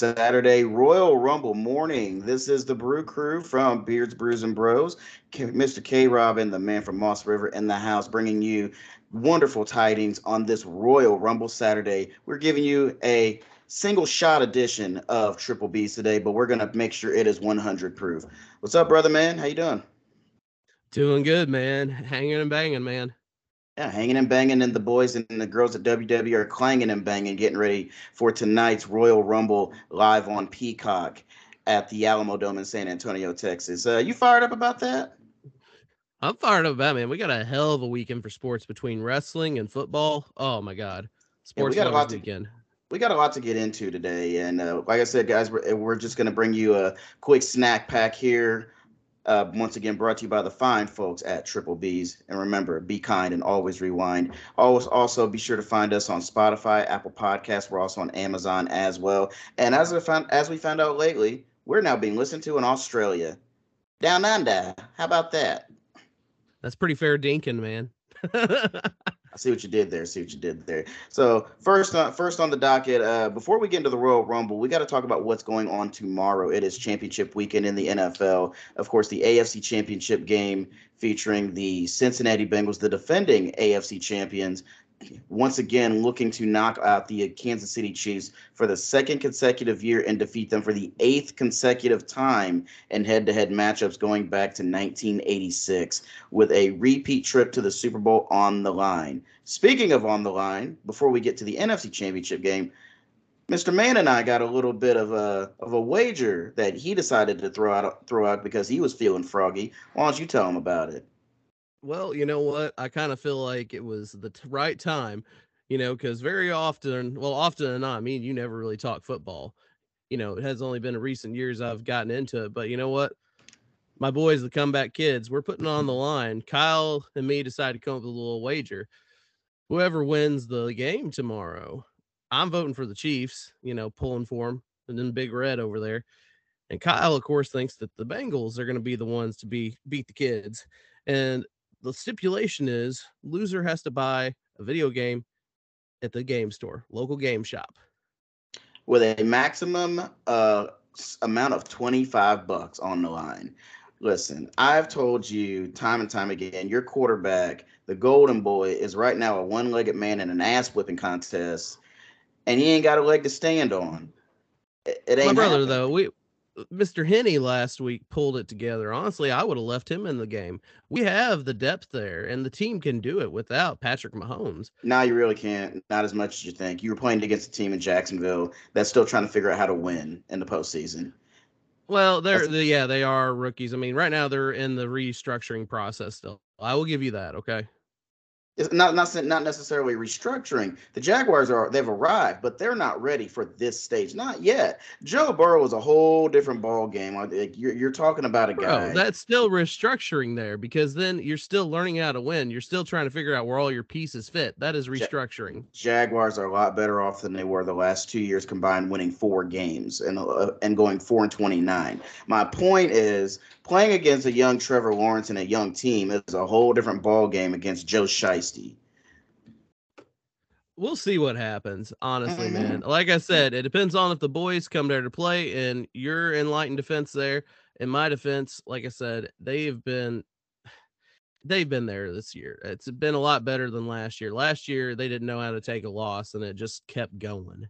Saturday Royal Rumble morning. This is the Brew Crew from Beards, Brews, and Bros. Mr. K Rob and the man from Moss River in the house, bringing you wonderful tidings on this Royal Rumble Saturday. We're giving you a single shot edition of Triple B's today, but we're gonna make sure it is 100 proof. What's up, brother man? How you doing? Doing good, man. Hanging and banging, man. Yeah, hanging and banging, and the boys and the girls at WWE are clanging and banging, getting ready for tonight's Royal Rumble live on Peacock at the Alamo Dome in San Antonio, Texas. Uh, you fired up about that? I'm fired up about it, man. We got a hell of a weekend for sports between wrestling and football. Oh my god, sports yeah, we got a lot weekend. To, we got a lot to get into today, and uh, like I said, guys, we're, we're just going to bring you a quick snack pack here uh, once again, brought to you by the fine folks at Triple B's. And remember, be kind and always rewind. Always also be sure to find us on Spotify, Apple Podcasts. We're also on Amazon as well. And as we found as we found out lately, we're now being listened to in Australia. Down under. How about that? That's pretty fair dinking, man. See what you did there. See what you did there. So first, on, first on the docket. Uh, before we get into the Royal Rumble, we got to talk about what's going on tomorrow. It is Championship Weekend in the NFL. Of course, the AFC Championship game featuring the Cincinnati Bengals, the defending AFC champions, once again looking to knock out the Kansas City Chiefs for the second consecutive year and defeat them for the eighth consecutive time in head to head matchups going back to 1986 with a repeat trip to the Super Bowl on the line. Speaking of on the line, before we get to the NFC Championship game, Mr. Mann and I got a little bit of a of a wager that he decided to throw out throw out because he was feeling froggy. Why don't you tell him about it? Well, you know what? I kind of feel like it was the t- right time, you know, because very often, well, often than not, I mean, you never really talk football. You know, it has only been in recent years I've gotten into it, but you know what? My boys, the comeback kids, we're putting on the line. Kyle and me decided to come up with a little wager. Whoever wins the game tomorrow, I'm voting for the Chiefs, you know, pulling for them, and then Big Red over there. And Kyle, of course, thinks that the Bengals are going to be the ones to be beat the kids. And the stipulation is loser has to buy a video game at the game store, local game shop. With a maximum uh, amount of 25 bucks on the line. Listen, I've told you time and time again, your quarterback, the golden boy, is right now a one legged man in an ass whipping contest, and he ain't got a leg to stand on. It, it ain't My brother, happening. though, we Mr. Henne last week pulled it together. Honestly, I would have left him in the game. We have the depth there, and the team can do it without Patrick Mahomes. No, you really can't. Not as much as you think. You were playing against a team in Jacksonville that's still trying to figure out how to win in the postseason. Well, they're the, yeah, they are rookies. I mean, right now they're in the restructuring process still. I will give you that. Okay. It's not not not necessarily restructuring. The Jaguars are they've arrived, but they're not ready for this stage. Not yet. Joe Burrow is a whole different ball game. Like you're, you're talking about a guy. Bro, that's still restructuring there because then you're still learning how to win. You're still trying to figure out where all your pieces fit. That is restructuring. Jaguars are a lot better off than they were the last two years combined, winning four games and uh, and going four and twenty nine. My point is playing against a young Trevor Lawrence and a young team is a whole different ball game against Joe Shiesty. We'll see what happens, honestly, mm-hmm. man. Like I said, it depends on if the boys come there to play and you're in light and defense there. In my defense, like I said, they've been they've been there this year. It's been a lot better than last year. Last year they didn't know how to take a loss and it just kept going.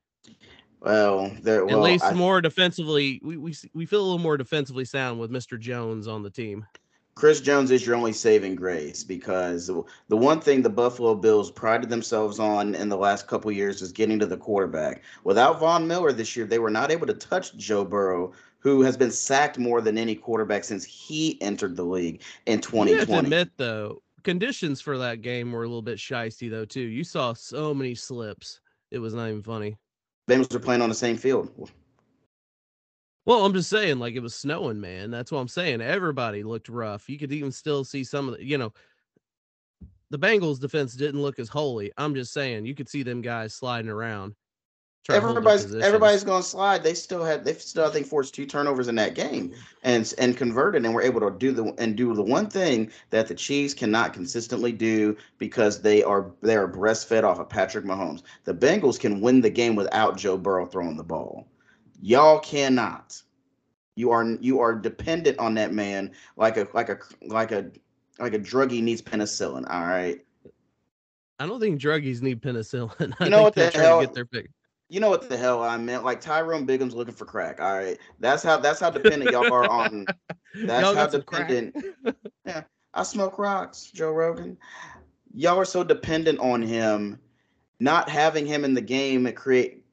Well, well at least I, more defensively, we, we we feel a little more defensively sound with Mr. Jones on the team. Chris Jones is your only saving grace because the one thing the Buffalo Bills prided themselves on in the last couple years is getting to the quarterback. Without Von Miller this year, they were not able to touch Joe Burrow, who has been sacked more than any quarterback since he entered the league in 2020. You have to admit, though, conditions for that game were a little bit shisty, though, too. You saw so many slips. It was not even funny. Bengals are playing on the same field. Well, I'm just saying, like it was snowing, man. That's what I'm saying. Everybody looked rough. You could even still see some of the, you know, the Bengals defense didn't look as holy. I'm just saying, you could see them guys sliding around. Everybody's everybody's going to slide. They still had they still I think forced two turnovers in that game and and converted and were able to do the and do the one thing that the Chiefs cannot consistently do because they are they are breastfed off of Patrick Mahomes. The Bengals can win the game without Joe Burrow throwing the ball. Y'all cannot. You are you are dependent on that man like a like a like a like a druggie needs penicillin. All right. I don't think druggies need penicillin. I You know think what they're the trying hell? to get their pick. You know what the hell I meant? Like Tyrone Biggums looking for crack. All right. That's how that's how dependent y'all are on. That's Y'all how dependent. yeah. I smoke rocks, Joe Rogan. Y'all are so dependent on him. Not having him in the game it create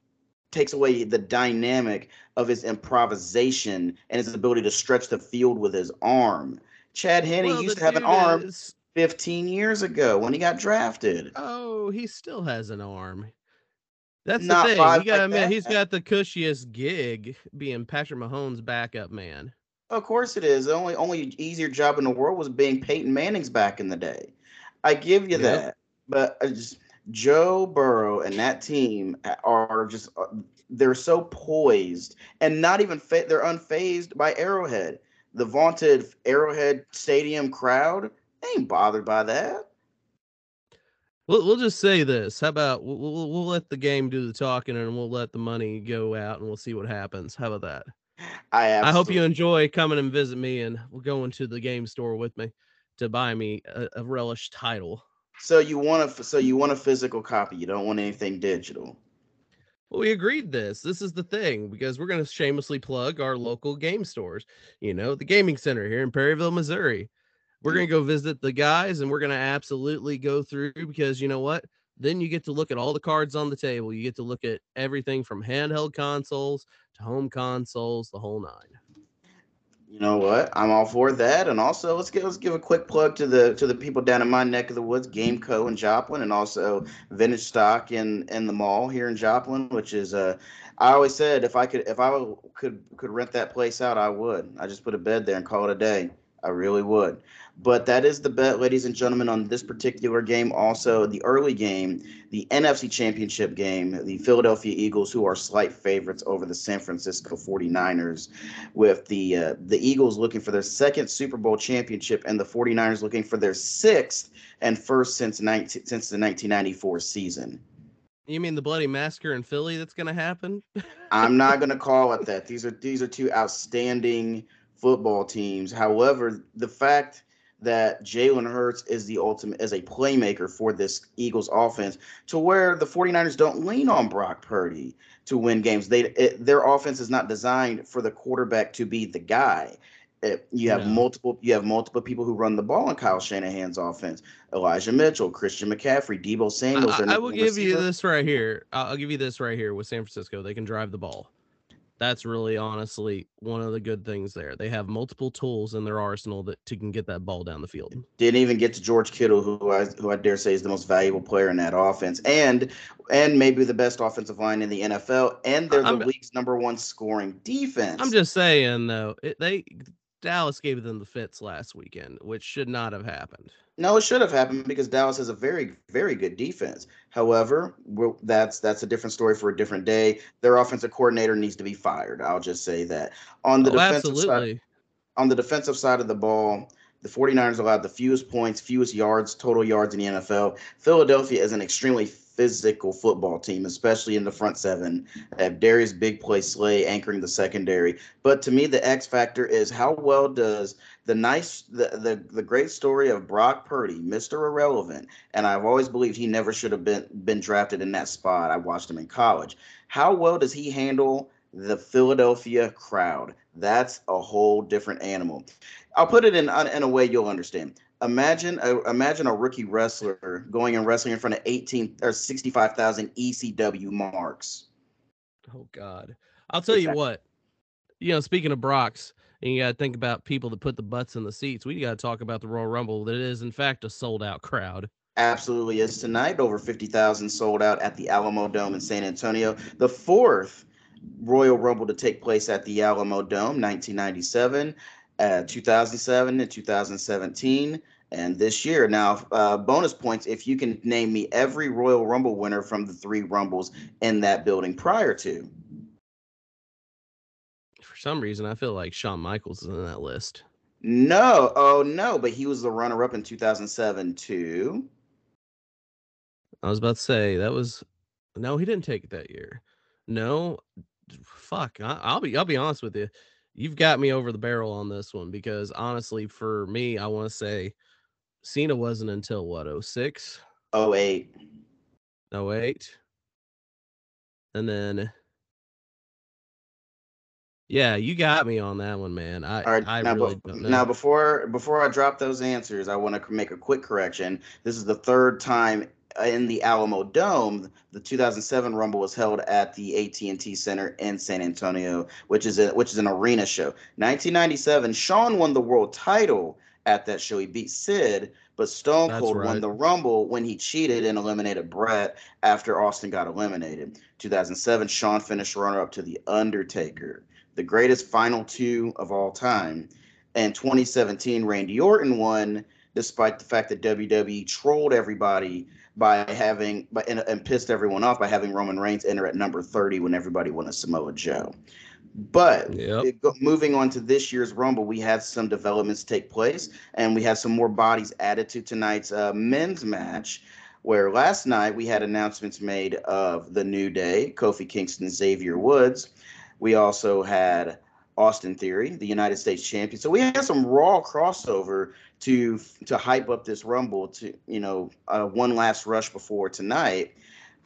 takes away the dynamic of his improvisation and his ability to stretch the field with his arm. Chad Henne Well, used to have an arm is- 15 15 years ago when he got drafted. Oh, he still has an arm. That's the thing. You gotta like admit, he's that. got the cushiest gig being Patrick Mahomes' backup man. Of course it is. The only only easier job in the world was being Peyton Manning's back in the day. I give you Yep. that. But just Joe Burrow and that team are just uh, they're so poised and not even fa- they're unfazed by Arrowhead. The vaunted Arrowhead Stadium crowd they ain't bothered by that. We'll, we'll just say this. How about we'll, we'll, we'll let the game do the talking and we'll let the money go out and we'll see what happens. How about that? I I hope you enjoy coming and visit me and we'll go into the game store with me to buy me a, a relish title. So you want to so you want a physical copy. You don't want anything digital. Well, we agreed this. This is the thing because we're going to shamelessly plug our local game stores. You know, the gaming center here in Perryville, Missouri. We're going to go visit the guys and we're going to absolutely go through because you know what? Then you get to look at all the cards on the table. You get to look at everything from handheld consoles to home consoles, the whole nine. You know what? I'm all for that. And also, let's give let's give a quick plug to the to the people down in my neck of the woods, Game Co. in Joplin, and also Vintage Stock in in the mall here in Joplin, which is uh, I always said if I could if I could could rent that place out, I would. I just put a bed there and call it a day. I really would. But that is the bet, ladies and gentlemen, on this particular game. Also, the early game, the NFC Championship game, the Philadelphia Eagles, who are slight favorites over the San Francisco 49ers, with the uh, the Eagles looking for their second Super Bowl championship and the 49ers looking for their sixth and first since 19, since the 1994 season. You mean the bloody massacre in Philly that's going to happen? I'm not going to call it that. These are these are two outstanding football teams. However, the fact that Jalen Hurts is the ultimate as a playmaker for this Eagles offense to where the 49ers don't lean on Brock Purdy to win games. They it, their offense is not designed for the quarterback to be the guy. It- you have No. multiple you have multiple people who run the ball in Kyle Shanahan's offense. Elijah Mitchell, Christian McCaffrey, Deebo Samuels. I, I will give you this right here. I'll I'll give you this right here with San Francisco. They can drive the ball. That's really honestly one of the good things there. They have multiple tools in their arsenal that to can get that ball down the field. Didn't even get to George Kittle, who I who I dare say is the most valuable player in that offense, and and maybe the best offensive line in the NFL, and they're the I'm- league's number one scoring defense. I'm just saying though, it, they Dallas gave them the fits last weekend, which should not have happened. no, it should have happened because Dallas has a very very good defense. However, that's that's a different story for a different day. Their offensive coordinator needs to be fired. I'll just say that. On the Oh, defensive side, absolutely. on the defensive side of the ball, the 49ers allowed the fewest points, fewest yards, total yards in the NFL. Philadelphia is an extremely physical football team, especially in the front seven. Have Darius Big Play Slay anchoring the secondary. But to me, the X factor is how well does the nice, the, the, the great story of Brock Purdy, Mr. Irrelevant, and I've always believed he never should have been, been drafted in that spot. I watched him in college. How well does he handle the Philadelphia crowd? That's a whole different animal. I'll put it in in a way you'll understand. Imagine a imagine a rookie wrestler going and wrestling in front of 18 or 65,000 ECW marks. Oh God. I'll tell you what. You know, speaking of Brock's, and you got to think about people that put the butts in the seats. We got to talk about the Royal Rumble. That is, in fact, a sold out crowd. Absolutely is tonight. Over 50,000 sold out at the Alamo Dome in San Antonio. The fourth Royal Rumble to take place at the Alamo Dome, 1997, uh, 2007, and 2017. And this year, now, uh, bonus points if you can name me every Royal Rumble winner from the three Rumbles in that building prior to. For some reason, I feel like Shawn Michaels is in that list. No, oh no, but he was the runner up in 2007 too. I was about to say that was no, he didn't take it that year. No, fuck, I, will be I'll be honest with you. You've got me over the barrel on this one because honestly, for me, I want to say Cena wasn't until what 06? 08. 08. And then yeah, you got me on that one, man. I, All right, I now, really be- now before before I drop those answers, I want to make a quick correction. This is the third time in the Alamo Dome. The 2007 Rumble was held at the AT&T Center in San Antonio, which is a, which is an arena show. 1997, Shawn won the world title at that show. He beat Sid, but Stone Cold won the Rumble when he cheated and eliminated Bret after Austin got eliminated. 2007, Shawn finished runner up to The Undertaker, the greatest final two of all time. And 2017, Randy Orton won, despite the fact that WWE trolled everybody by having by, and, and pissed everyone off by having Roman Reigns enter at number 30 when everybody wanted Samoa Joe. But Yep. it moving on to this year's Rumble, we had some developments take place, and we had some more bodies added to tonight's uh, men's match. Where last night we had announcements made of the New Day, Kofi Kingston, Xavier Woods. We also had Austin Theory, the United States champion. So we had some Raw crossover to to hype up this Rumble to you know uh, one last rush before tonight.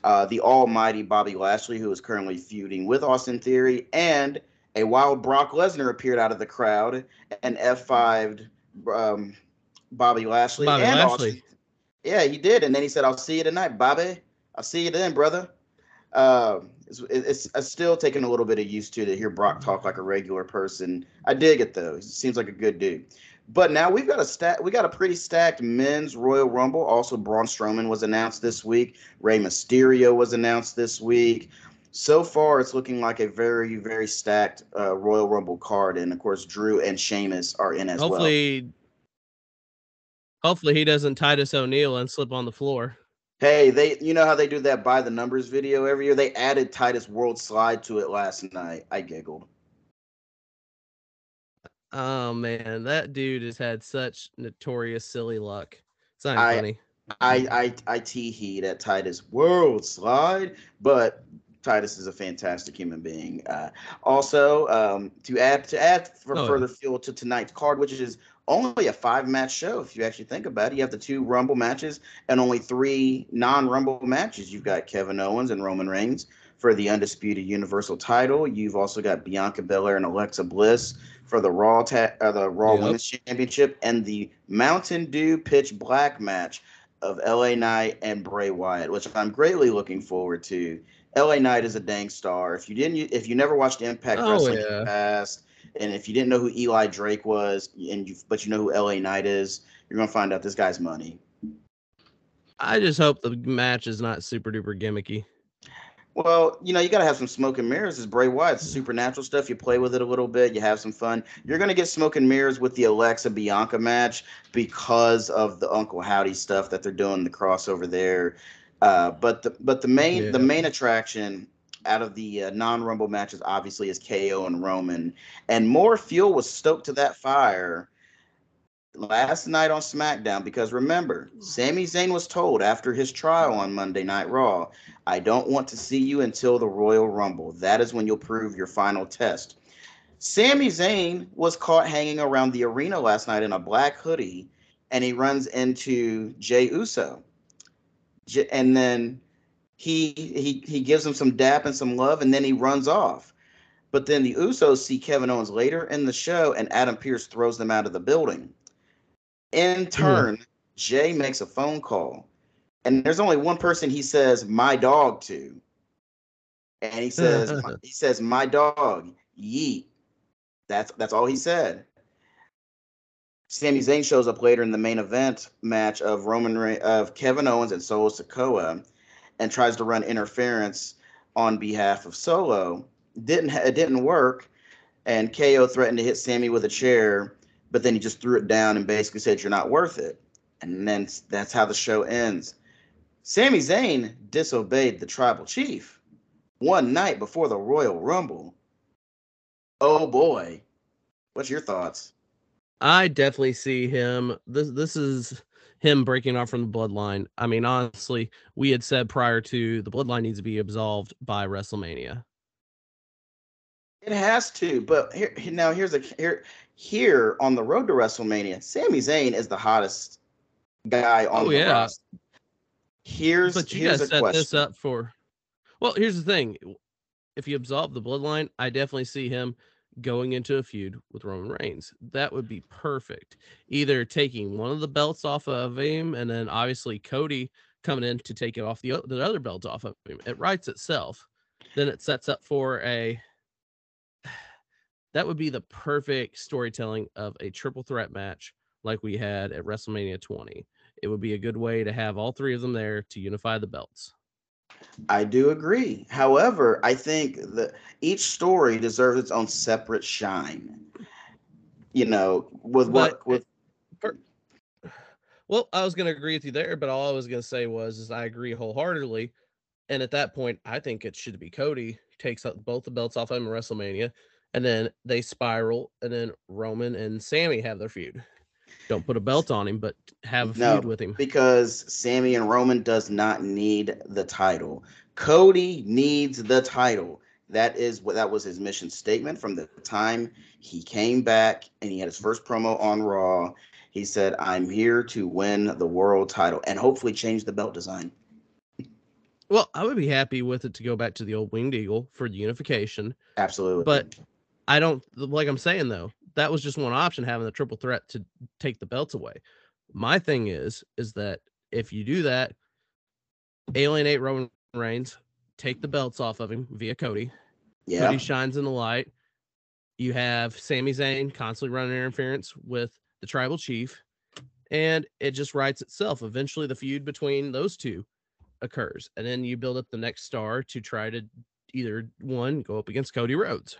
Uh, the Almighty Bobby Lashley, who is currently feuding with Austin Theory, and a wild Brock Lesnar appeared out of the crowd and F5'd um, Bobby Lashley Bobby and Lashley. Austin. Yeah, he did, and then he said, "I'll see you tonight, Bobby. I'll see you then, brother." Uh, it's, it's, it's still taking a little bit of used to to hear Brock talk like a regular person. I dig it though. He seems like a good dude. But now we've got a stat. We got a pretty stacked men's Royal Rumble. Also, Braun Strowman was announced this week. Rey Mysterio was announced this week. So far, it's looking like a very, very stacked uh, Royal Rumble card, and of course, Drew and Sheamus are in as well. hopefully, hopefully he doesn't Titus O'Neil and slip on the floor. Hey, they you know how they do that by the numbers video every year? They added Titus World Slide to it last night. I giggled. Oh man, that dude has had such notorious silly luck. It's not I- funny. I I I tee heed at Titus World Slide, but Titus is a fantastic human being. Uh, also, um, to add to add for Oh, yeah. further fuel to tonight's card, which is only a five match show, if you actually think about it, you have the two Rumble matches and only three non Rumble matches. You've got Kevin Owens and Roman Reigns for the undisputed Universal Title. You've also got Bianca Belair and Alexa Bliss for the Raw ta- uh, the Raw Yep. Women's Championship and the Mountain Dew Pitch Black match of LA Knight and Bray Wyatt, which I'm greatly looking forward to. LA Knight is a dang star. If you didn't, if you never watched Impact Oh, Wrestling in yeah. the past, and if you didn't know who Eli Drake was, and you but you know who LA Knight is, you're gonna find out this guy's money. I just hope the match is not super duper gimmicky. Well, you know, you got to have some smoke and mirrors. Is Bray Wyatt's supernatural stuff. You play with it a little bit, you have some fun. You're going to get smoke and mirrors with the Alexa Bianca match because of the Uncle Howdy stuff that they're doing the crossover there. Uh, but the but the main the main attraction out of the uh, non Rumble matches obviously is KO and Roman, and more fuel was stoked to that fire last night on SmackDown because remember, hmm. Sami Zayn was told after his trial on Monday Night Raw, I don't want to see you until the Royal Rumble. That is when you'll prove your final test. Sami Zayn was caught hanging around the arena last night in a black hoodie, and he runs into Jey Uso. And then he he he gives him some dap and some love, and then he runs off. But then the Usos see Kevin Owens later in the show, and Adam Pearce throws them out of the building. In turn, Jey makes a phone call, and there's only one person he says "my dog" to, and he says he says "my dog" yeet. That's that's all he said. Sami Zayn shows up later in the main event match of Roman Re- of Kevin Owens and Solo Sikoa, and tries to run interference on behalf of Solo. Didn't it didn't work, and KO threatened to hit Sami with a chair, but then he just threw it down and basically said, "You're not worth it." And then that's how the show ends. Sami Zayn disobeyed the tribal chief one night before the Royal Rumble. Oh boy, what's your thoughts? I definitely see him. This this is him breaking off from the bloodline. I mean, honestly, we had said prior to the bloodline needs to be absolved by WrestleMania. It has to, but here now here's a here here on the road to WrestleMania, Sami Zayn is the hottest guy on Oh, the yeah. roster. Here's But you here's a set question. this up for. Well, here's the thing: if you absolve the bloodline, I definitely see him going into a feud with Roman Reigns. That would be perfect. Either taking one of the belts off of him, and then obviously Cody coming in to take it off the the other belt off of him. It writes itself. Then it sets up for a. That would be the perfect storytelling of a triple threat match like we had at WrestleMania 20. It would be a good way to have all three of them there to unify the belts. I do agree. However, I think that each story deserves its own separate shine. You know, with what But- with Well, I was going to agree with you there, but all I was going to say was is I agree wholeheartedly. And at that point, I think it should be Cody takes up both the belts off him in WrestleMania, and then they spiral, and then Roman and Sami have their feud. Don't put a belt on him, but have a No, feud with him. because Sami and Roman does not need the title. Cody needs the title. That is what that was his mission statement from the time he came back and he had his first promo on Raw. He said, "I'm here to win the world title and hopefully change the belt design." Well, I would be happy with it to go back to the old Winged Eagle for the unification. Absolutely. But I don't like I'm saying though, that was just one option having the triple threat to take the belts away. My thing is is that if you do that, alienate Roman Reigns, take the belts off of him via Cody. yeah, Cody shines in the light. You have Sami Zayn constantly running interference with the tribal chief, and it just writes itself. Eventually, the feud between those two occurs, and then you build up the next star to try to either one go up against Cody Rhodes.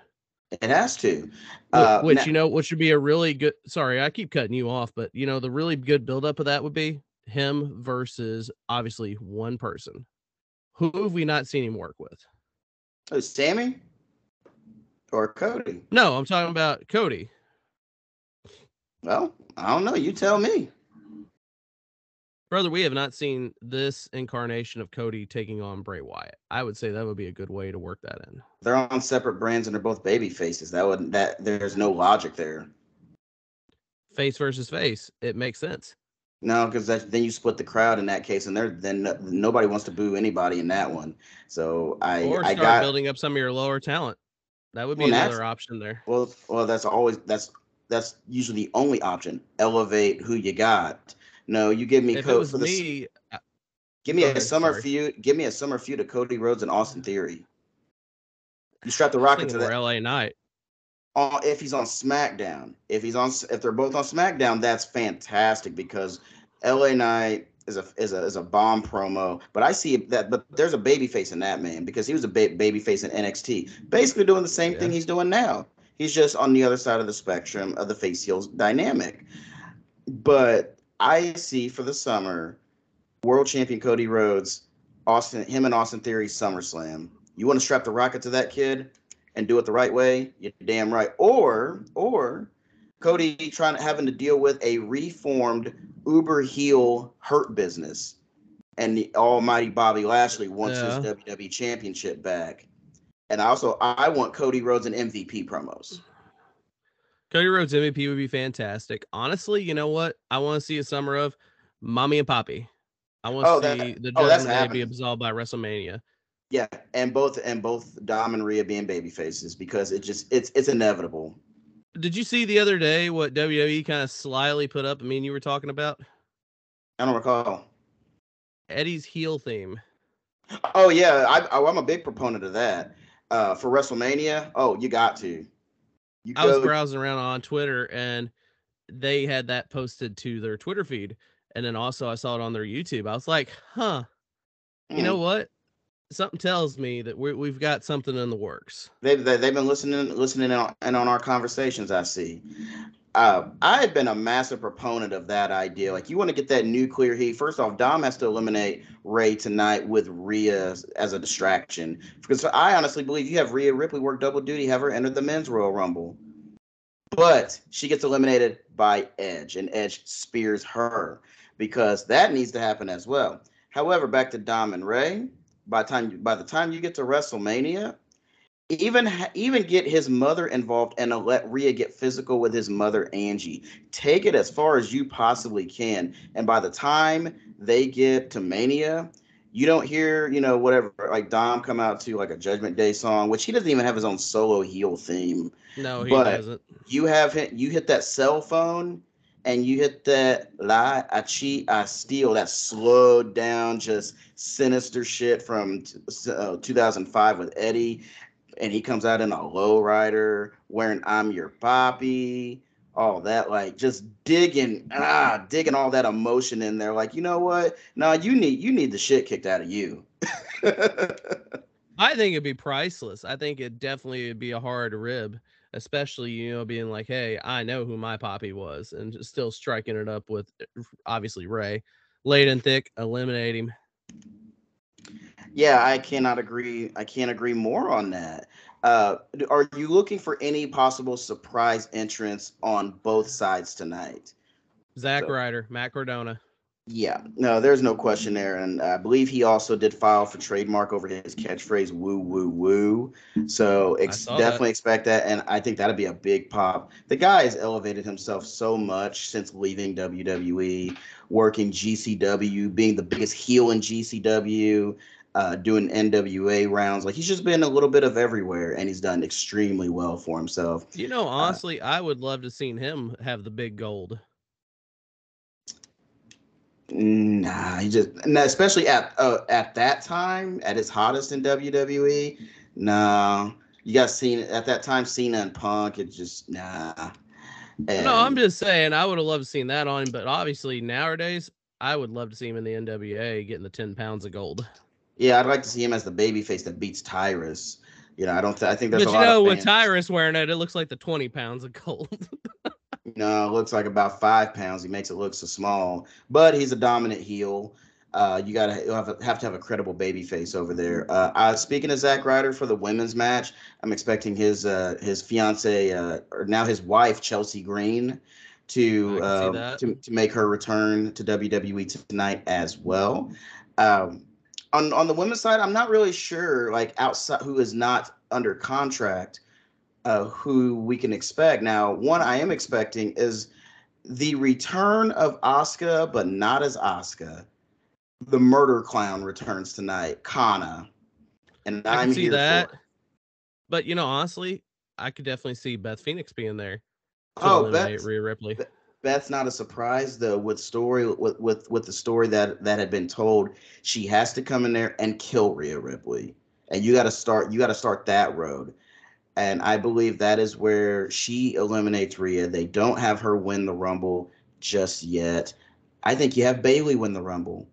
It has to. Uh, which now- you know what should be a really good sorry i keep cutting you off but you know the really good buildup of that would be him versus obviously one person who have we not seen him work with Oh, Sami or Cody? no i'm talking about cody Well, I don't know. You tell me. Brother we have not seen this incarnation of cody taking on bray wyatt i would say that would be a good way to work that in They're on separate brands and they're both baby faces. That would that there's no logic there. face versus face it makes sense No, because then you split the crowd in that case, and there then no- nobody wants to boo anybody in that one. So I or I start got building up some of your lower talent that would be Well, another option there well well that's always that's that's usually the only option. Elevate who you got. No, you give me if it for the me uh, give me a ahead, summer sorry. feud. Give me a summer feud of Cody Rhodes and Austin Theory. You strap the rocket to that. la knight on if he's on SmackDown. If he's on if they're both on SmackDown, that's fantastic because LA Knight is a is a is a bomb promo. But I see that but there's a baby face in that man because he was a ba- baby face in NXT, basically doing the same thing he's doing now. He's just on the other side of the spectrum of the face heels dynamic. But I see for the summer, world champion Cody Rhodes, Austin, him and Austin Theory SummerSlam. You want to strap the rocket to that kid? and do it the right way, you're damn right. Or or Cody trying to having to deal with a reformed Uber heel hurt business, and the almighty Bobby Lashley wants his WWE championship back. And also, I want Cody Rhodes and MVP promos. Cody Rhodes MVP would be fantastic. Honestly, you know what? I want to see a summer of mommy and poppy. I want to Oh, that- see the oh, that's Judgment Day be absolved by WrestleMania. Yeah, and both and both Dom and Rhea being baby faces because it just it's it's inevitable. Did you see the other day what WWE kind of slyly put up? I mean, you were talking about I don't recall. Eddie's heel theme. Oh yeah, I, I I'm a big proponent of that. Uh, for WrestleMania, oh you got to. You I was browsing around on Twitter and they had that posted to their Twitter feed. And then also I saw it on their YouTube. I was like, huh, you know Mm. what? Something tells me that we we've got something in the works. They've they, they've been listening listening in on, and on our conversations. I see. Uh, I have been a massive proponent of that idea. Like you want to get that nuclear heat. First off, Dom has to eliminate Rey tonight with Rhea as, a distraction. Because I honestly believe you have Rhea Ripley work double duty, have her enter the men's Royal Rumble, but she gets eliminated by Edge, and Edge spears her because that needs to happen as well. However, back to Dom and Rey. By time by the time you get to WrestleMania, even even get his mother involved and let Rhea get physical with his mother Angie. Take it as far as you possibly can, and by the time they get to Mania, you don't hear you know whatever like Dom come out to like a Judgment Day song, which he doesn't even have his own solo heel theme. No, he but doesn't. You have hit you hit that cell phone and you hit that lie, I cheat, I steal, that slowed down, just sinister shit from uh, 2005 with Eddie and he comes out in a lowrider wearing I'm your poppy, all that, like just digging, ah, digging all that emotion in there. Like, you know what? No, you need you need the shit kicked out of you. I think it'd be priceless. I think it definitely would be a hard rib, especially you know being like, "Hey, I know who my poppy was," and still striking it up with obviously Ray, late and thick, eliminate him. Yeah, I cannot agree. I can't agree more on that. Uh, are you looking for any possible surprise entrance on both sides tonight? Zack so, Ryder, Matt Cardona. Yeah, no, there's no question there, and I believe he also did file for trademark over his catchphrase "woo woo woo." So ex- definitely that. expect that, and I think that'd be a big pop. The guy has elevated himself so much since leaving WWE, working GCW, being the biggest heel in GCW uh, doing NWA rounds. Like he's just been a little bit of everywhere, and he's done extremely well for himself. You know, uh, honestly, uh, I would love to seen him have the big gold. Nah, he just especially at uh, at that time, at his hottest in WWE. Nah, you got seen at that time, Cena and Punk. It just nah. And, no, I'm just saying I would have loved to seen that on him, but obviously nowadays I would love to see him in the NWA getting the ten pounds of gold. Yeah, I'd like to see him as the baby face that beats Tyrus. You know, I don't. Th- I think there's but a lot. But you know, with Tyrus wearing it, it looks like the twenty pounds of gold. no, it looks like about five pounds. He makes it look so small, but he's a dominant heel. Uh, you gotta have, have to have a credible baby face over there. Uh, uh, speaking of Zack Ryder for the women's match, I'm expecting his uh, his fiance uh, or now his wife Chelsea Green to uh, to to make her return to WWE tonight as well. Um, on on the women's side, I'm not really sure. Like outside, who is not under contract, uh, who we can expect. Now, one I am expecting is the return of Asuka, but not as Asuka. The murder clown returns tonight, Kana, and I am see that. But you know, honestly, I could definitely see Beth Phoenix being there. oh, Beth, Rhea Ripley. Beth's not a surprise though with story with with with the story that that had been told. She has to come in there and kill Rhea Ripley, and you got to start you got to start that road. And I believe that is where she eliminates Rhea. They don't have her win the Rumble just yet. I think you have Bayley win the Rumble.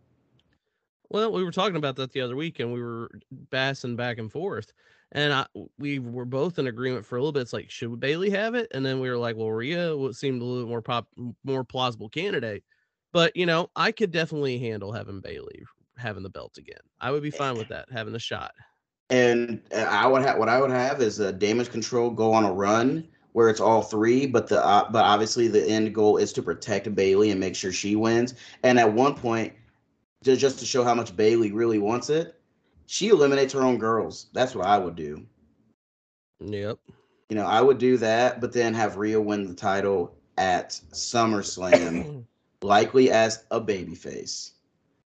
Well, we were talking about that the other week, and we were bassing back and forth and I, we were both in agreement for a little bit. It's like, should Bayley have it? And then we were like, well, Rhea seemed a little more pop, more plausible candidate. But you know, I could definitely handle having Bayley having the belt again. I would be fine with that, having the shot. And uh, I would have what I would have is a damage control go on a run where it's all three, but the uh, but obviously the end goal is to protect Bayley and make sure she wins. And at one point, just to show how much Bayley really wants it, she eliminates her own girls. That's what I would do. Yep. You know, I would do that, but then have Rhea win the title at SummerSlam, likely as a babyface,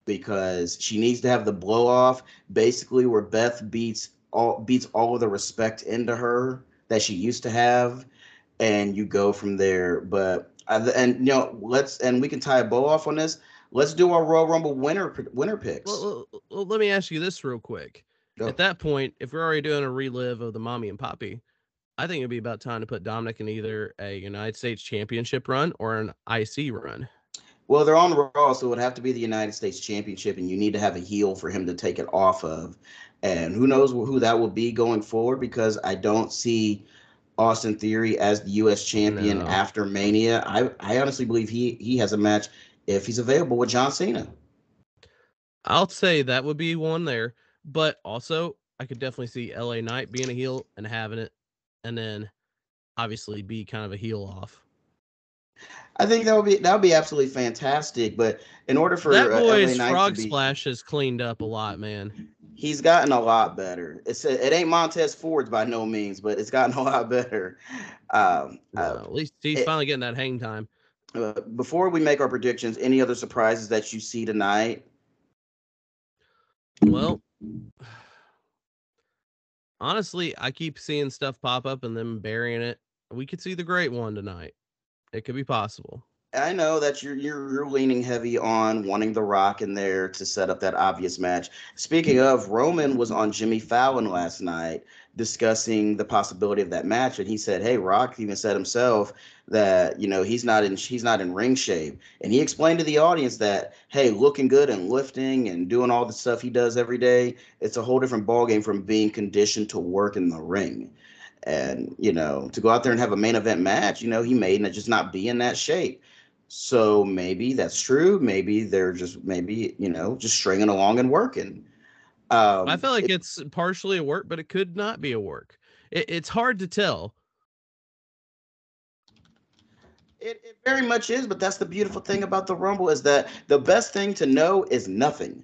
because she needs to have the blow off, basically where Beth beats all beats all of the respect into her that she used to have, and you go from there. But and you know, let's and we can tie a bow off on this. Let's do our Royal Rumble winner winner picks. Well, well, let me ask you this real quick. Go. At that point, if we're already doing a relive of the mommy and poppy, I think it'd be about time to put Dominic in either a United States Championship run or an IC run. Well, they're on Raw, so it would have to be the United States Championship, and you need to have a heel for him to take it off of. And who knows who that will be going forward because I don't see Austin Theory as the U.S. champion no. after Mania. I, I honestly believe he he has a match if he's available with John Cena. I'll say that would be one there, but also I could definitely see LA Knight being a heel and having it, and then obviously be kind of a heel off. I think that would be that would be absolutely fantastic. But in order for that uh, boy's uh, frog be, splash has cleaned up a lot, man. he's gotten a lot better. It's a, it ain't Montez Ford by no means, but it's gotten a lot better. Um, uh, at least he's it, finally getting that hang time. Uh, before we make our predictions, any other surprises that you see tonight? Well, honestly, I keep seeing stuff pop up and then burying it. We could see the great one tonight. It could be possible. I know that you're, you're you're leaning heavy on wanting The Rock in there to set up that obvious match. Speaking of, Roman was on Jimmy Fallon last night discussing the possibility of that match, and he said, "Hey, Rock even said himself that you know he's not in he's not in ring shape, and he explained to the audience that hey, looking good and lifting and doing all the stuff he does every day, it's a whole different ballgame from being conditioned to work in the ring." And you know, to go out there and have a main event match, you know, he may just not be in that shape. So maybe that's true. Maybe they're just maybe you know just stringing along and working. Um, I feel like it, it's partially a work, but it could not be a work. It, it's hard to tell. It, it very much is, but that's the beautiful thing about the Rumble is that the best thing to know is nothing.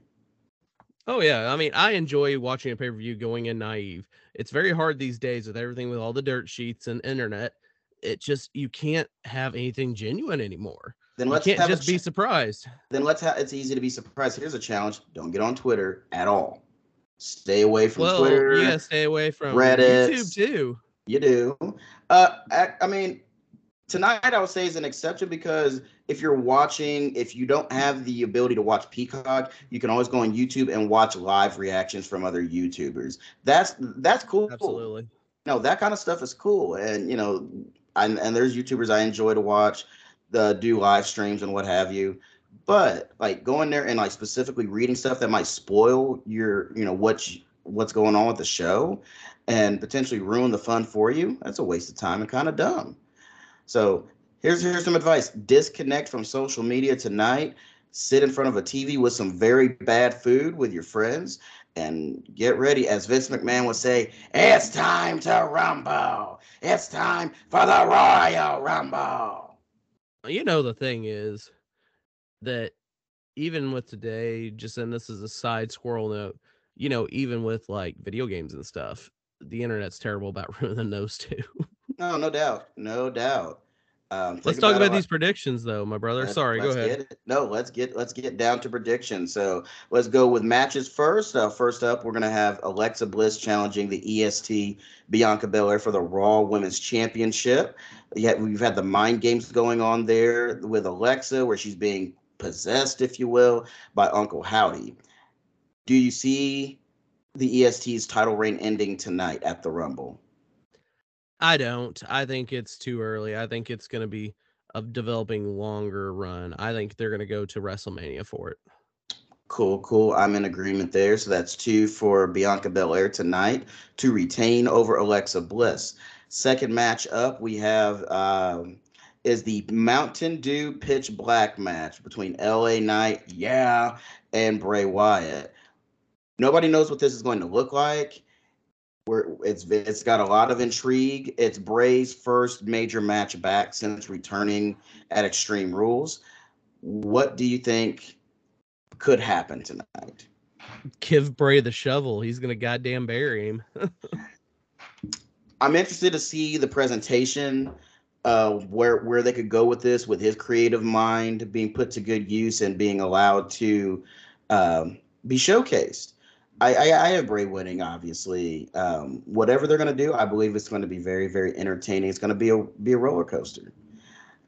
Oh yeah, I mean, I enjoy watching a pay per view going in naive. It's very hard these days with everything with all the dirt sheets and internet. It just you can't have anything genuine anymore. Then let's you can't just ch- be surprised. Then let's have. It's easy to be surprised. Here's a challenge: don't get on Twitter at all. Stay away from well, Twitter. Yeah, stay away from Reddit. YouTube too. You do. Uh, I, I mean, tonight I would say is an exception because if you're watching, if you don't have the ability to watch Peacock, you can always go on YouTube and watch live reactions from other YouTubers. That's that's cool. Absolutely. No, that kind of stuff is cool, and you know, and, and there's YouTubers I enjoy to watch the do live streams and what have you. But like going there and like specifically reading stuff that might spoil your, you know, what you, what's going on with the show and potentially ruin the fun for you, that's a waste of time and kind of dumb. So here's here's some advice. Disconnect from social media tonight. Sit in front of a TV with some very bad food with your friends and get ready. As Vince McMahon would say, it's time to rumble. It's time for the Royal Rumble you know the thing is that even with today just and this is a side squirrel note you know even with like video games and stuff the internet's terrible about ruining those too. No no doubt no doubt. Um, let's talk about, about these predictions though my brother. Let's, sorry let's go ahead no let's get let's get down to predictions. So let's go with matches first. Uh, first up we're going to have alexa bliss challenging the est bianca belair for the raw women's championship. Yeah, we've had the mind games going on there with Alexa, where she's being possessed, if you will, by Uncle Howdy. Do you see the EST's title reign ending tonight at the Rumble? I don't. I think it's too early. I think it's going to be a developing longer run. I think they're going to go to WrestleMania for it. Cool, cool. I'm in agreement there. So that's two for Bianca Belair tonight to retain over Alexa Bliss. Second match up, we have um, is the Mountain Dew Pitch Black match between LA Knight, yeah, and Bray Wyatt. Nobody knows what this is going to look like. Where it's it's got a lot of intrigue. It's Bray's first major match back since returning at Extreme Rules. What do you think could happen tonight? Give Bray the shovel. He's gonna goddamn bury him. I'm interested to see the presentation uh, where where they could go with this, with his creative mind being put to good use and being allowed to um, be showcased. I, I, I have Bray winning, obviously. Um, whatever they're going to do, I believe it's going to be very, very entertaining. It's going to be a be a roller coaster.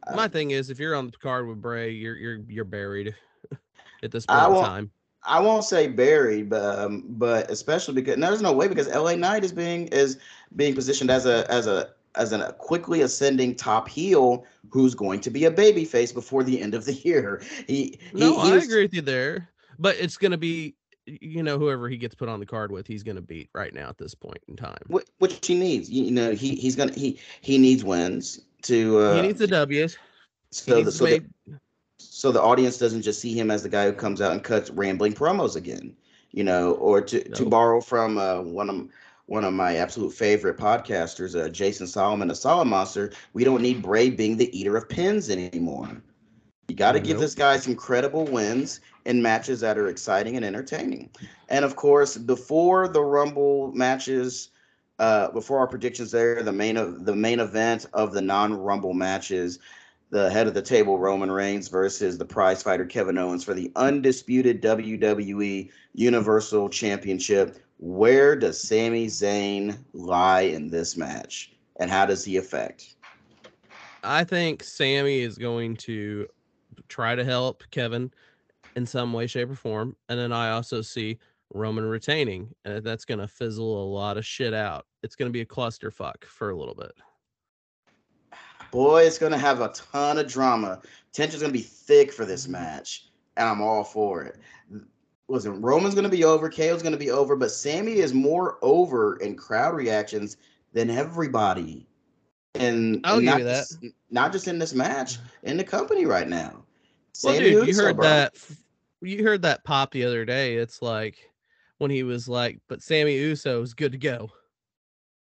Uh, My thing is, if you're on the card with Bray, you're you're you're buried at this point in time. I won't say buried, but um, but especially because no, there's no way because LA Knight is being is being positioned as a as a as a quickly ascending top heel who's going to be a baby face before the end of the year. He, no, he, I agree with you there, but it's going to be you know whoever he gets put on the card with, he's going to beat right now at this point in time. Which he needs, you know, he he's gonna he he needs wins to. Uh, he needs the W's. So the so the, so the audience doesn't just see him as the guy who comes out and cuts rambling promos again, you know, or to to borrow from uh, one of one of my absolute favorite podcasters, uh, Jason Solomon, a Solid Monster. We don't need Bray being the eater of pins anymore. You got to give this guy some credible wins in matches that are exciting and entertaining. And of course, before the Rumble matches, uh, before our predictions there, the main of the main event of the non-Rumble matches, the head of the table Roman Reigns versus the prize fighter Kevin Owens for the undisputed WWE Universal Championship. Where does Sami Zayn lie in this match, and how does he affect? I think Sami is going to try to help Kevin in some way, shape, or form. And then I also see Roman retaining, and that's going to fizzle a lot of shit out. It's going to be a clusterfuck for a little bit. Boy, it's gonna have a ton of drama. Tension's gonna be thick for this mm-hmm. match, and I'm all for it. Listen, Roman's gonna be over, KO's gonna be over, but Sami is more over in crowd reactions than everybody. And, I'll and give not you that. Just, not just in this match, in the company right now. Well, Sami dude, you heard bro. that. You heard that pop the other day. It's like when he was like, "But Sami Uso is good to go."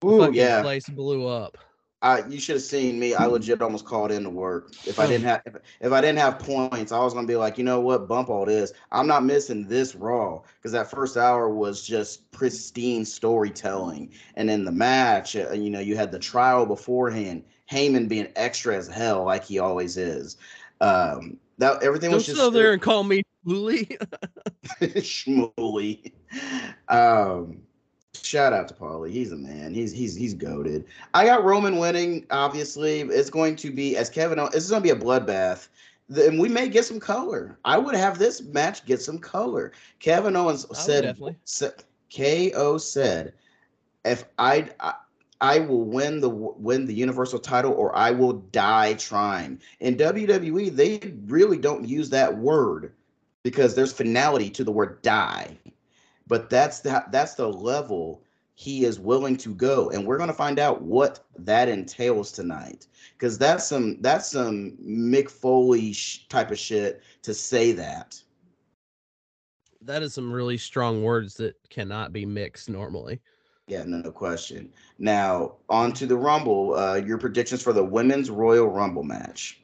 Ooh, yeah. place blew up. I you should have seen me. I legit almost called in to work. If I didn't have if, if I didn't have points, I was gonna be like, you know what, bump all this. I'm not missing this raw because that first hour was just pristine storytelling, and then the match, uh, you know, you had the trial beforehand. Heyman being extra as hell, like he always is. Um, that everything Don't was just there and call me bully. Schmooly. Um, shout out to Paulie. He's a man. He's he's he's goaded. I got Roman winning. Obviously, it's going to be as Kevin. This is going to be a bloodbath. And we may get some color. I would have this match get some color. Kevin Owens said, said KO said, if I, I I will win the win the universal title or I will die trying. In WWE, they really don't use that word because there's finality to the word die. But that's the that's the level he is willing to go, and we're going to find out what that entails tonight. Because that's some that's some Mick Foley sh- type of shit to say that. That is some really strong words that cannot be mixed normally. Yeah, no, no question. Now on to the Rumble. Uh, your predictions for the Women's Royal Rumble match.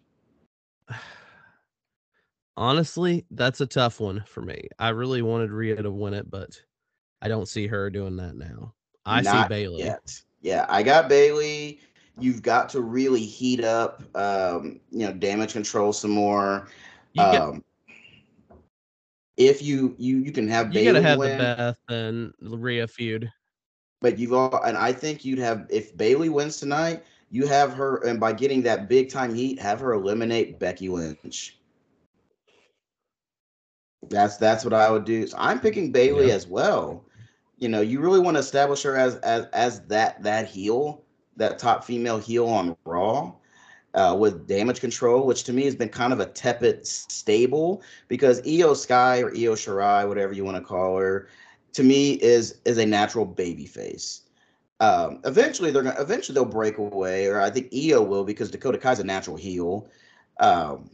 Honestly, that's a tough one for me. I really wanted Rhea to win it, but I don't see her doing that now. I see Bayley. Yet. Yeah, I got Bayley. You've got to really heat up, um, you know, damage control some more. You, got, Um, if you you you can have you Bayley gotta have win, the Beth and Rhea feud. but you've all and I think you'd have if Bayley wins tonight, you have her and by getting that big time heat, have her eliminate Becky Lynch. That's that's what I would do. So I'm picking Bayley Yeah. as well. You know, you really want to establish her as as as that that heel, that top female heel on Raw. Uh, with damage control, which to me has been kind of a tepid stable because Iyo Sky or Io Shirai, whatever you want to call her, to me is is a natural baby face. Um, eventually they're gonna eventually they'll break away, or I think Io will because Dakota Kai's a natural heel. Um,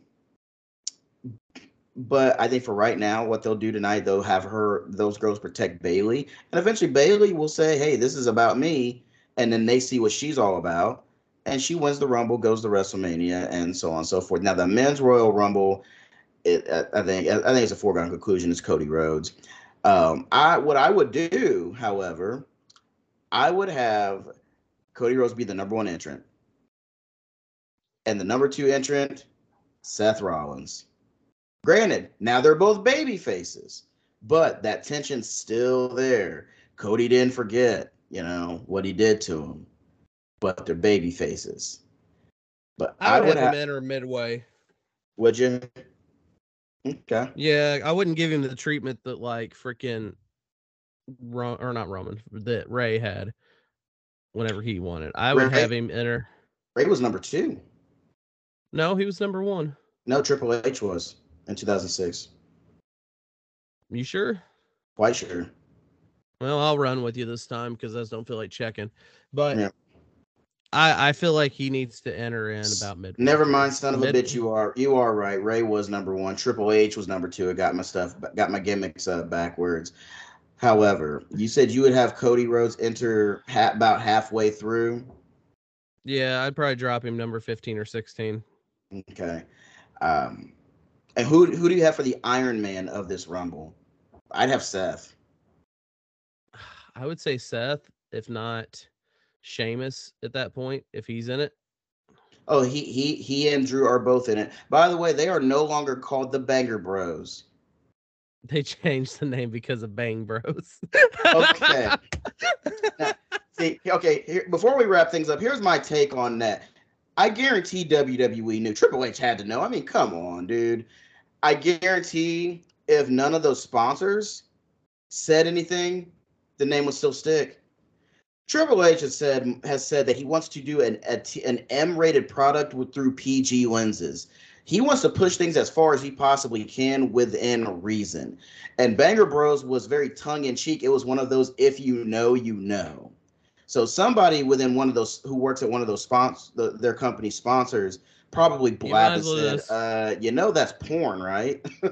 but I think for right now, what they'll do tonight, they'll have her those girls protect Bayley, and eventually Bayley will say, "Hey, this is about me," and then they see what she's all about, and she wins the Rumble, goes to WrestleMania, and so on and so forth. Now the Men's Royal Rumble, it, I think I think it's a foregone conclusion. is Cody Rhodes. Um, I what I would do, however, I would have Cody Rhodes be the number one entrant, and the number two entrant, Seth Rollins. Granted, now they're both baby faces, but that tension's still there. Cody didn't forget, you know, what he did to him, but they're baby faces. But I would, have have, him enter midway. would you? Okay. Yeah, I wouldn't give him the treatment that like freaking Ro- or not Roman that Rey had whenever he won it. I would Rey- have him enter. Rey was number two. No, he was number one. No, Triple H was in 2006. You sure? Quite sure. Well, I'll run with you this time because I just don't feel like checking. But Yeah. I I feel like he needs to enter in about mid. Never mind, son of a Mid- bitch. You are you are right. Rey was number one. Triple H was number two. I got my stuff, got my gimmicks uh, backwards. However, you said you would have Cody Rhodes enter ha- about halfway through. Yeah, I'd probably drop him number fifteen or sixteen. Okay. Um, And who who do you have for the Iron Man of this Rumble? I'd have Seth. I would say Seth, if not Sheamus at that point, if he's in it. Oh, he he he and Drew are both in it. By the way, they are no longer called the Banger Bros. They changed the name because of Bang Bros. okay. Now, see, okay. Here, before we wrap things up, here's my take on that. I guarantee WWE knew. Triple H had to know. I mean, come on, dude. I guarantee if none of those sponsors said anything, the name would still stick. Triple H has said has said that he wants to do an a an M-rated product with through PG lenses. He wants to push things as far as he possibly can within reason. And Banger Bros was very tongue in cheek. It was one of those if you know, you know. So somebody within one of those who works at one of those sponsors, the, their company sponsors, probably blabbed said, uh, "You know that's porn, right?"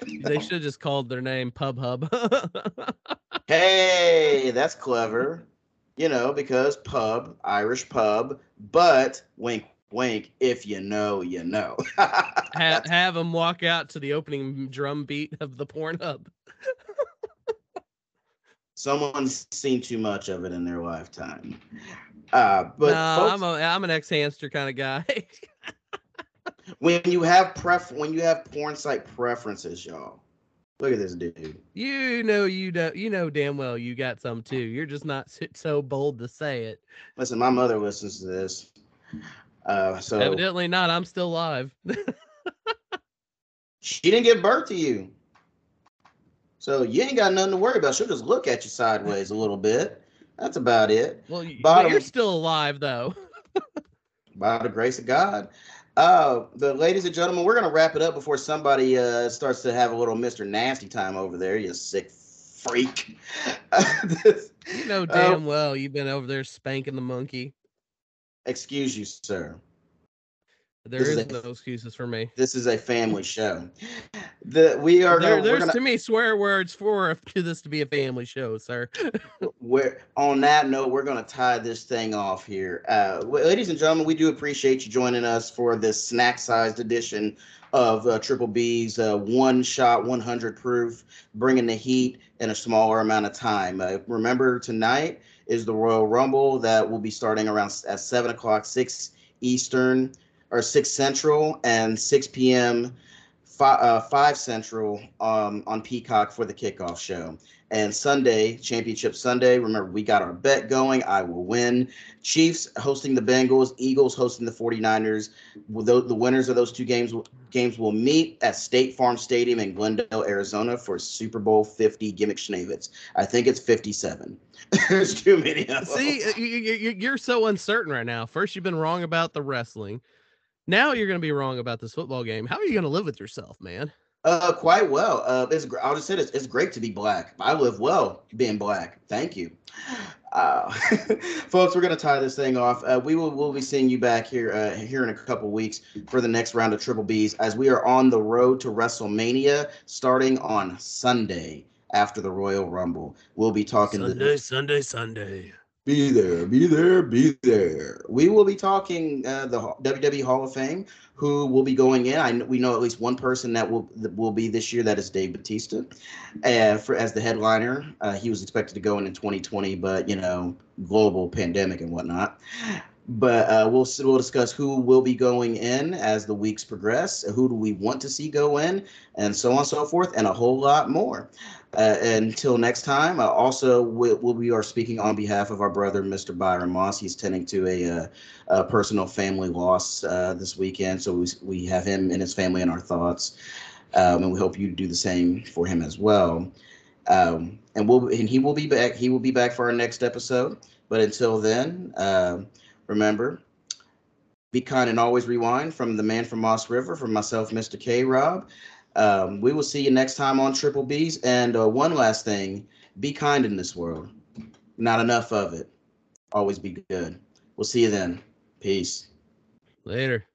they should have just called their name Pub Hub. hey, that's clever. You know, because pub, Irish pub, but wink, wink. If you know, you know. have, have them walk out to the opening drum beat of the Pornhub. Someone's seen too much of it in their lifetime. Uh, but no, folks, I'm a I'm an xHamster kind of guy. when you have pref when you have porn site preferences, y'all. Look at this dude. you know you know you know damn well you got some too. You're just not so bold to say it. Listen, my mother listens to this. Uh, so Evidently not. I'm still alive. she didn't give birth to you. So you ain't got nothing to worry about. She'll just look at you sideways a little bit. That's about it. well, Bottom- you're still alive though. By the grace of God. Uh, the ladies and gentlemen, we're gonna wrap it up before somebody uh starts to have a little Mr. Nasty time over there. You sick freak. This- You know Uh, damn well you've been over there spanking the monkey. excuse you, sir. There is is a- no excuses for me. This is a family show. The we are There, gonna, there's gonna to me swear words for to this to be a family show, sir. we're on that note, we're gonna tie this thing off here. Uh, ladies and gentlemen, we do appreciate you joining us for this snack-sized edition of uh, Triple B's uh, one shot, 100 proof, bringing the heat in a smaller amount of time. Uh, remember, tonight is the Royal Rumble that will be starting around at seven o'clock, six Eastern or six Central, and six p.m. Five, uh, five Central um, on Peacock for the kickoff show. And Sunday, Championship Sunday, remember, we got our bet going. I will win. Chiefs hosting the Bengals, Eagles hosting the 49ers. Well, tho- The winners of those two games games will meet at State Farm Stadium in Glendale, Arizona for Super Bowl 50 gimmick Schnavitz. I think it's 57. There's too many of them. See, you, you, you- you're so uncertain right now. First, you've been wrong about the wrestling. Now you're going to be wrong about this football game. How are you going to live with yourself, man? Uh, quite well. Uh, it's I'll just say this: it's great to be black. I live well being black. Thank you, uh, folks. We're gonna tie this thing off. Uh, we will we'll be seeing you back here uh, here in a couple weeks for the next round of Triple Bs as we are on the road to WrestleMania starting on Sunday after the Royal Rumble. We'll be talking to Sunday, Sunday. Be there, be there, be there. We will be talking uh, the WWE Hall of Fame, who will be going in. I we know at least one person that will that will be this year. That is Dave Batista, uh, for as the headliner. Uh, he was expected to go in in 2020, but you know, global pandemic and whatnot. But uh, we'll we'll discuss who will be going in as the weeks progress. Who do we want to see go in, and so on and so forth, and a whole lot more. Uh, until next time, uh, also we, we are speaking on behalf of our brother, Mr. Byron Moss. He's tending to a, uh, a personal family loss uh, this weekend, so we, we have him and his family in our thoughts, um, and we hope you do the same for him as well. Um, and we'll and he will be back. He will be back for our next episode. But until then, uh, remember, be kind and always rewind. From the man from Moss River, from myself, Mr. K. Rob. Um, we will see you next time on Triple B's. And uh, one last thing be kind in this world. Not enough of it. Always be good. We'll see you then. Peace. Later.